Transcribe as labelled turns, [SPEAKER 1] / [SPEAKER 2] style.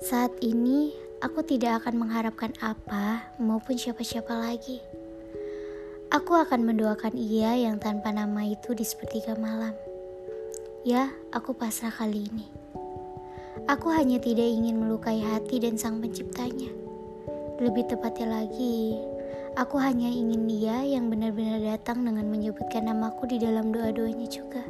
[SPEAKER 1] Saat ini, aku tidak akan mengharapkan apa maupun siapa-siapa lagi. Aku akan mendoakan ia yang tanpa nama itu di sepertiga malam. Ya, aku pasrah kali ini. Aku hanya tidak ingin melukai hati dan sang penciptanya. Lebih tepatnya lagi, aku hanya ingin dia yang benar-benar datang dengan menyebutkan namaku di dalam doa-doanya juga.